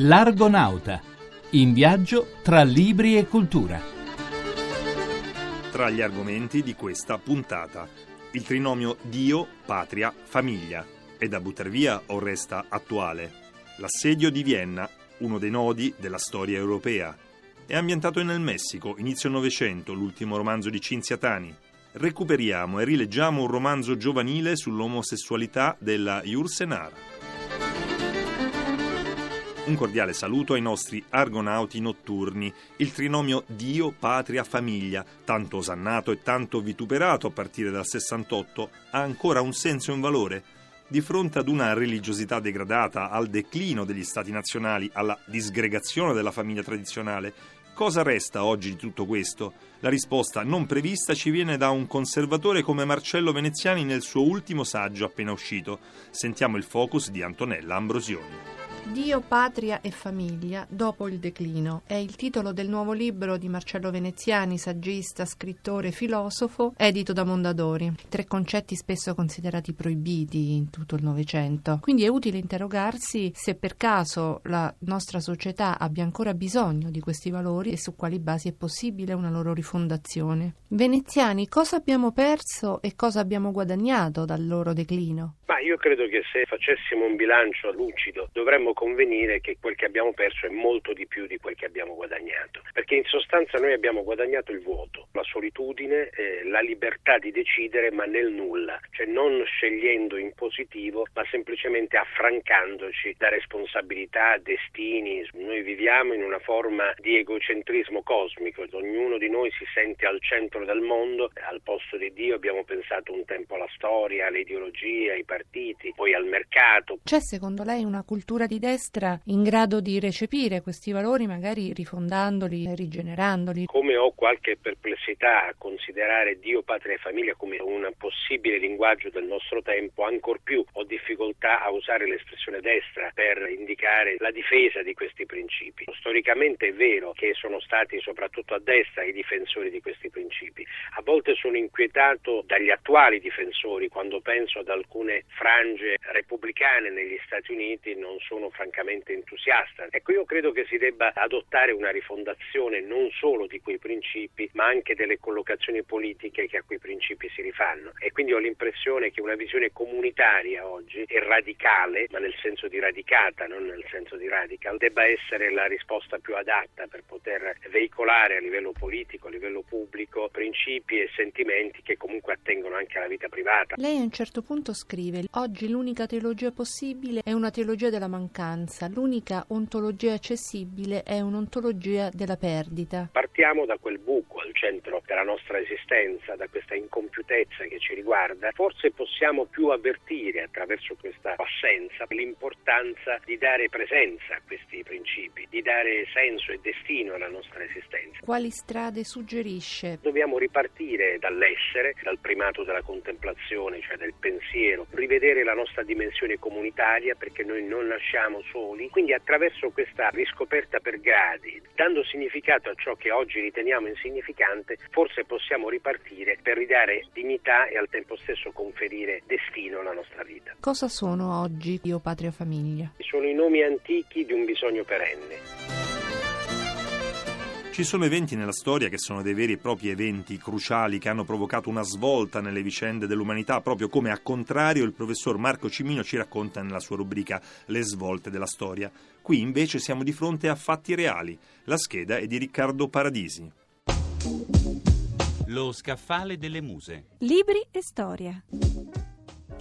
L'Argonauta, in viaggio tra libri e cultura. Tra gli argomenti di questa puntata, il trinomio Dio, patria, famiglia. È da buttar via o resta attuale? L'assedio di Vienna, uno dei nodi della storia europea. È ambientato nel Messico, inizio Novecento, l'ultimo romanzo di Cinzia Tani. Recuperiamo e rileggiamo un romanzo giovanile sull'omosessualità della Yursenar. Un cordiale saluto ai nostri argonauti notturni, il trinomio Dio, patria, famiglia, tanto osannato e tanto vituperato a partire dal 68, ha ancora un senso e un valore? Di fronte ad una religiosità degradata, al declino degli stati nazionali, alla disgregazione della famiglia tradizionale, cosa resta oggi di tutto questo? La risposta non prevista ci viene da un conservatore come Marcello Veneziani nel suo ultimo saggio appena uscito. Sentiamo il focus di Antonella Ambrosioni. Dio, patria e famiglia dopo il declino è il titolo del nuovo libro di Marcello Veneziani, saggista, scrittore, filosofo, edito da Mondadori. Tre concetti spesso considerati proibiti in tutto il Novecento. Quindi è utile interrogarsi se per caso la nostra società abbia ancora bisogno di questi valori e su quali basi è possibile una loro rifondazione. Veneziani, cosa abbiamo perso e cosa abbiamo guadagnato dal loro declino? Ma io credo che se facessimo un bilancio lucido dovremmo convenire che quel che abbiamo perso è molto di più di quel che abbiamo guadagnato, perché in sostanza noi abbiamo guadagnato il vuoto, la solitudine, eh, la libertà di decidere ma nel nulla, cioè non scegliendo in positivo ma semplicemente affrancandoci da responsabilità, destini. Noi viviamo in una forma di egocentrismo cosmico, ognuno di noi si sente al centro del mondo, al posto di Dio abbiamo pensato un tempo alla storia, alle ideologie, ai partiti, poi al mercato. C'è secondo lei una cultura di destra in grado di recepire questi valori, magari rifondandoli, rigenerandoli? Come ho qualche perplessità a considerare Dio, patria e famiglia come un possibile linguaggio del nostro tempo, ancor più ho difficoltà a usare l'espressione destra per indicare la difesa di questi principi. Storicamente è vero che sono stati soprattutto a destra i difensori di questi principi. A volte sono inquietato dagli attuali difensori quando penso ad alcune frange repubblicane negli Stati Uniti non sono francamente entusiasta. Ecco, io credo che si debba adottare una rifondazione non solo di quei principi, ma anche delle collocazioni politiche che a quei principi si rifanno. E quindi ho l'impressione che una visione comunitaria oggi e radicale, ma nel senso di radicata, non nel senso di radical, debba essere la risposta più adatta per poter veicolare a livello politico, a livello pubblico, principi e sentimenti che comunque attengono anche alla vita privata. Lei a un certo punto scrive: Oggi l'unica teologia possibile è una teologia della mancanza, l'unica ontologia accessibile è un'ontologia della perdita. Partiamo da quel buco al centro della nostra esistenza, da questa incompiutezza che ci riguarda. Forse possiamo più avvertire attraverso questa assenza l'importanza di dare presenza a questi principi, di dare senso e destino alla nostra esistenza. Quali strade suggerisce? Dobbiamo ripartire dall'essere, dal primato della contemplazione, cioè del pensiero, rivedere la nostra dimensione comunitaria perché noi non nasciamo soli, quindi attraverso questa riscoperta per gradi, dando significato a ciò che oggi riteniamo insignificante, forse possiamo ripartire per ridare dignità e al tempo stesso conferire destino alla nostra vita. Cosa sono oggi Dio, Patria, Famiglia? Sono i nomi antichi di un bisogno perenne. Ci sono eventi nella storia che sono dei veri e propri eventi cruciali che hanno provocato una svolta nelle vicende dell'umanità, proprio come a contrario il professor Marco Cimino ci racconta nella sua rubrica Le svolte della storia. Qui invece siamo di fronte a fatti reali. La scheda è di Riccardo Paradisi. Lo scaffale delle muse. Libri e storia.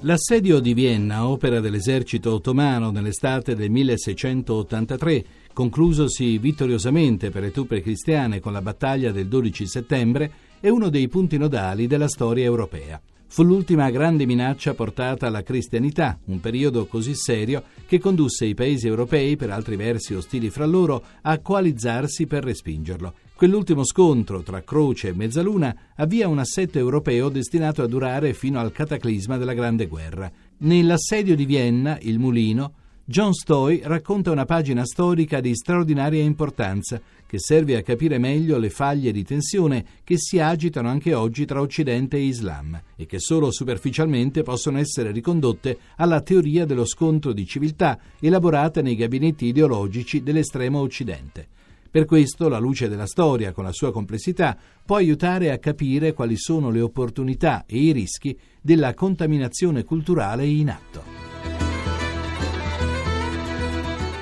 L'assedio di Vienna, opera dell'esercito ottomano nell'estate del 1683, conclusosi vittoriosamente per le truppe cristiane con la battaglia del 12 settembre, è uno dei punti nodali della storia europea. Fu l'ultima grande minaccia portata alla cristianità, un periodo così serio che condusse i paesi europei, per altri versi ostili fra loro, a coalizzarsi per respingerlo. Quell'ultimo scontro tra Croce e Mezzaluna avvia un assetto europeo destinato a durare fino al cataclisma della Grande Guerra. Nell'assedio di Vienna, il mulino, John Stoy racconta una pagina storica di straordinaria importanza che serve a capire meglio le faglie di tensione che si agitano anche oggi tra Occidente e Islam e che solo superficialmente possono essere ricondotte alla teoria dello scontro di civiltà elaborata nei gabinetti ideologici dell'estremo Occidente. Per questo la luce della storia, con la sua complessità, può aiutare a capire quali sono le opportunità e i rischi della contaminazione culturale in atto.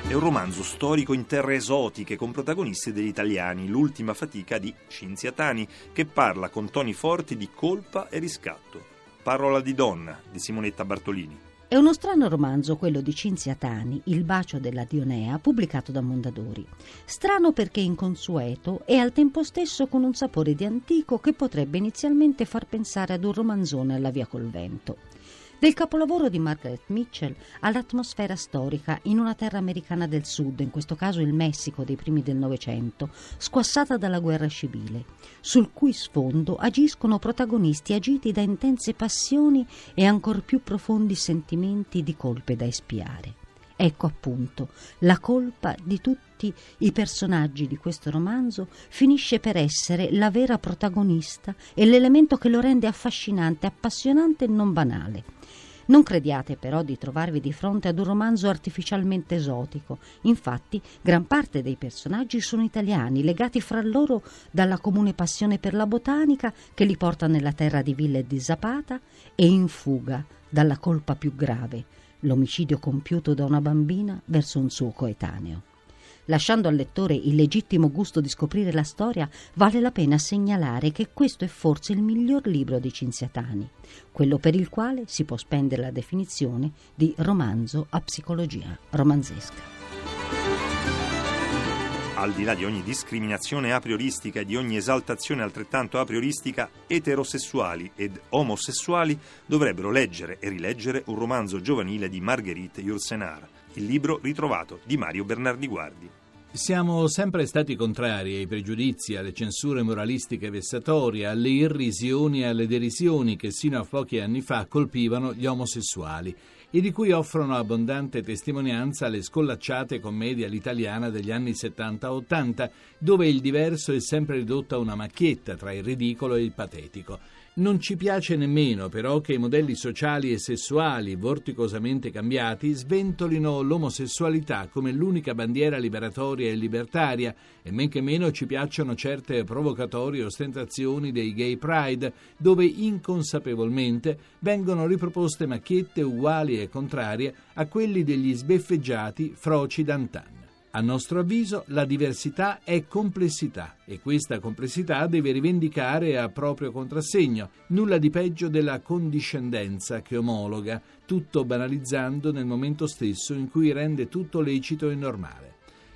È un romanzo storico in terre esotiche con protagonisti degli italiani, l'ultima fatica di Cinzia Tani, che parla con toni forti di colpa e riscatto. Parola di donna di Simonetta Bartolini. È uno strano romanzo quello di Cinzia Tani, Il bacio della Dionea, pubblicato da Mondadori. Strano perché inconsueto e al tempo stesso con un sapore di antico che potrebbe inizialmente far pensare ad un romanzone alla via col vento. Del capolavoro di Margaret Mitchell all'atmosfera storica in una terra americana del sud, in questo caso il Messico dei primi del Novecento, squassata dalla guerra civile, sul cui sfondo agiscono protagonisti agiti da intense passioni e ancor più profondi sentimenti di colpe da espiare. Ecco appunto, la colpa di tutti i personaggi di questo romanzo finisce per essere la vera protagonista e l'elemento che lo rende affascinante, appassionante e non banale. Non crediate però di trovarvi di fronte ad un romanzo artificialmente esotico. Infatti, gran parte dei personaggi sono italiani, legati fra loro dalla comune passione per la botanica che li porta nella terra di Villa e di Zapata e in fuga dalla colpa più grave, l'omicidio compiuto da una bambina verso un suo coetaneo. Lasciando al lettore il legittimo gusto di scoprire la storia, vale la pena segnalare che questo è forse il miglior libro di Cinziatani, quello per il quale si può spendere la definizione di romanzo a psicologia romanzesca. Al di là di ogni discriminazione a prioristica e di ogni esaltazione altrettanto a prioristica, eterosessuali ed omosessuali dovrebbero leggere e rileggere un romanzo giovanile di Marguerite Yourcenar, il libro ritrovato di Mario Bernardi Guardi. Siamo sempre stati contrari ai pregiudizi, alle censure moralistiche vessatorie, alle irrisioni e alle derisioni che sino a pochi anni fa colpivano gli omosessuali e di cui offrono abbondante testimonianza le scollacciate commedie all'italiana degli anni 70-80, dove il diverso è sempre ridotto a una macchietta tra il ridicolo e il patetico. Non ci piace nemmeno però che i modelli sociali e sessuali vorticosamente cambiati sventolino l'omosessualità come l'unica bandiera liberatoria e libertaria e men che meno ci piacciono certe provocatorie ostentazioni dei gay pride dove inconsapevolmente vengono riproposte macchiette uguali e contrarie a quelli degli sbeffeggiati froci d'antan. A nostro avviso la diversità è complessità e questa complessità deve rivendicare a proprio contrassegno, nulla di peggio della condiscendenza che omologa, tutto banalizzando nel momento stesso in cui rende tutto lecito e normale.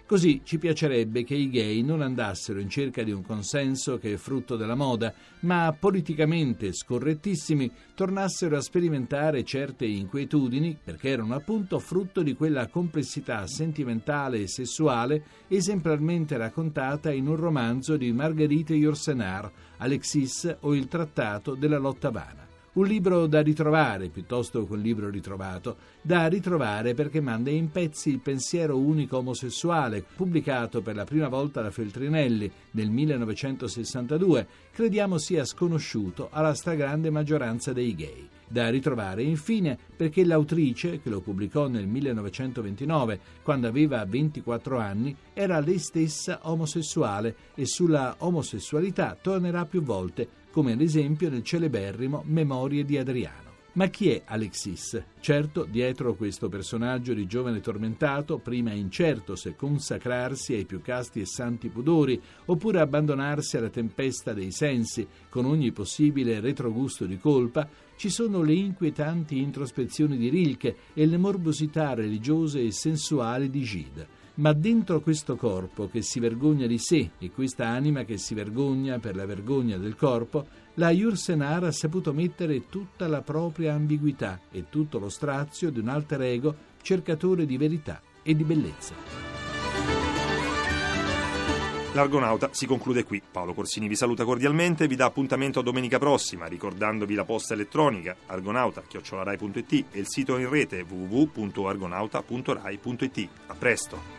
Così ci piacerebbe che i gay non andassero in cerca di un consenso che è frutto della moda, ma politicamente scorrettissimi tornassero a sperimentare certe inquietudini perché erano appunto frutto di quella complessità sentimentale e sessuale esemplarmente raccontata in un romanzo di Marguerite Yourcenar, Alexis o il trattato della lotta vana. Un libro da ritrovare piuttosto che un libro ritrovato, da ritrovare perché manda in pezzi il pensiero unico omosessuale, pubblicato per la prima volta da Feltrinelli nel 1962, crediamo sia sconosciuto alla stragrande maggioranza dei gay. Da ritrovare infine perché l'autrice, che lo pubblicò nel 1929, quando aveva 24 anni, era lei stessa omosessuale e sulla omosessualità tornerà più volte come ad esempio nel celeberrimo Memorie di Adriano. Ma chi è Alexis? Certo, dietro questo personaggio di giovane tormentato, prima incerto se consacrarsi ai più casti e santi pudori oppure abbandonarsi alla tempesta dei sensi con ogni possibile retrogusto di colpa, ci sono le inquietanti introspezioni di Rilke e le morbosità religiose e sensuali di Gide ma dentro questo corpo che si vergogna di sé e questa anima che si vergogna per la vergogna del corpo, la Yursenar ha saputo mettere tutta la propria ambiguità e tutto lo strazio di un alter ego cercatore di verità e di bellezza. L'Argonauta si conclude qui. Paolo Corsini vi saluta cordialmente e vi dà appuntamento a domenica prossima, ricordandovi la posta elettronica argonauta.rai.it e il sito in rete www.argonauta.rai.it. A presto!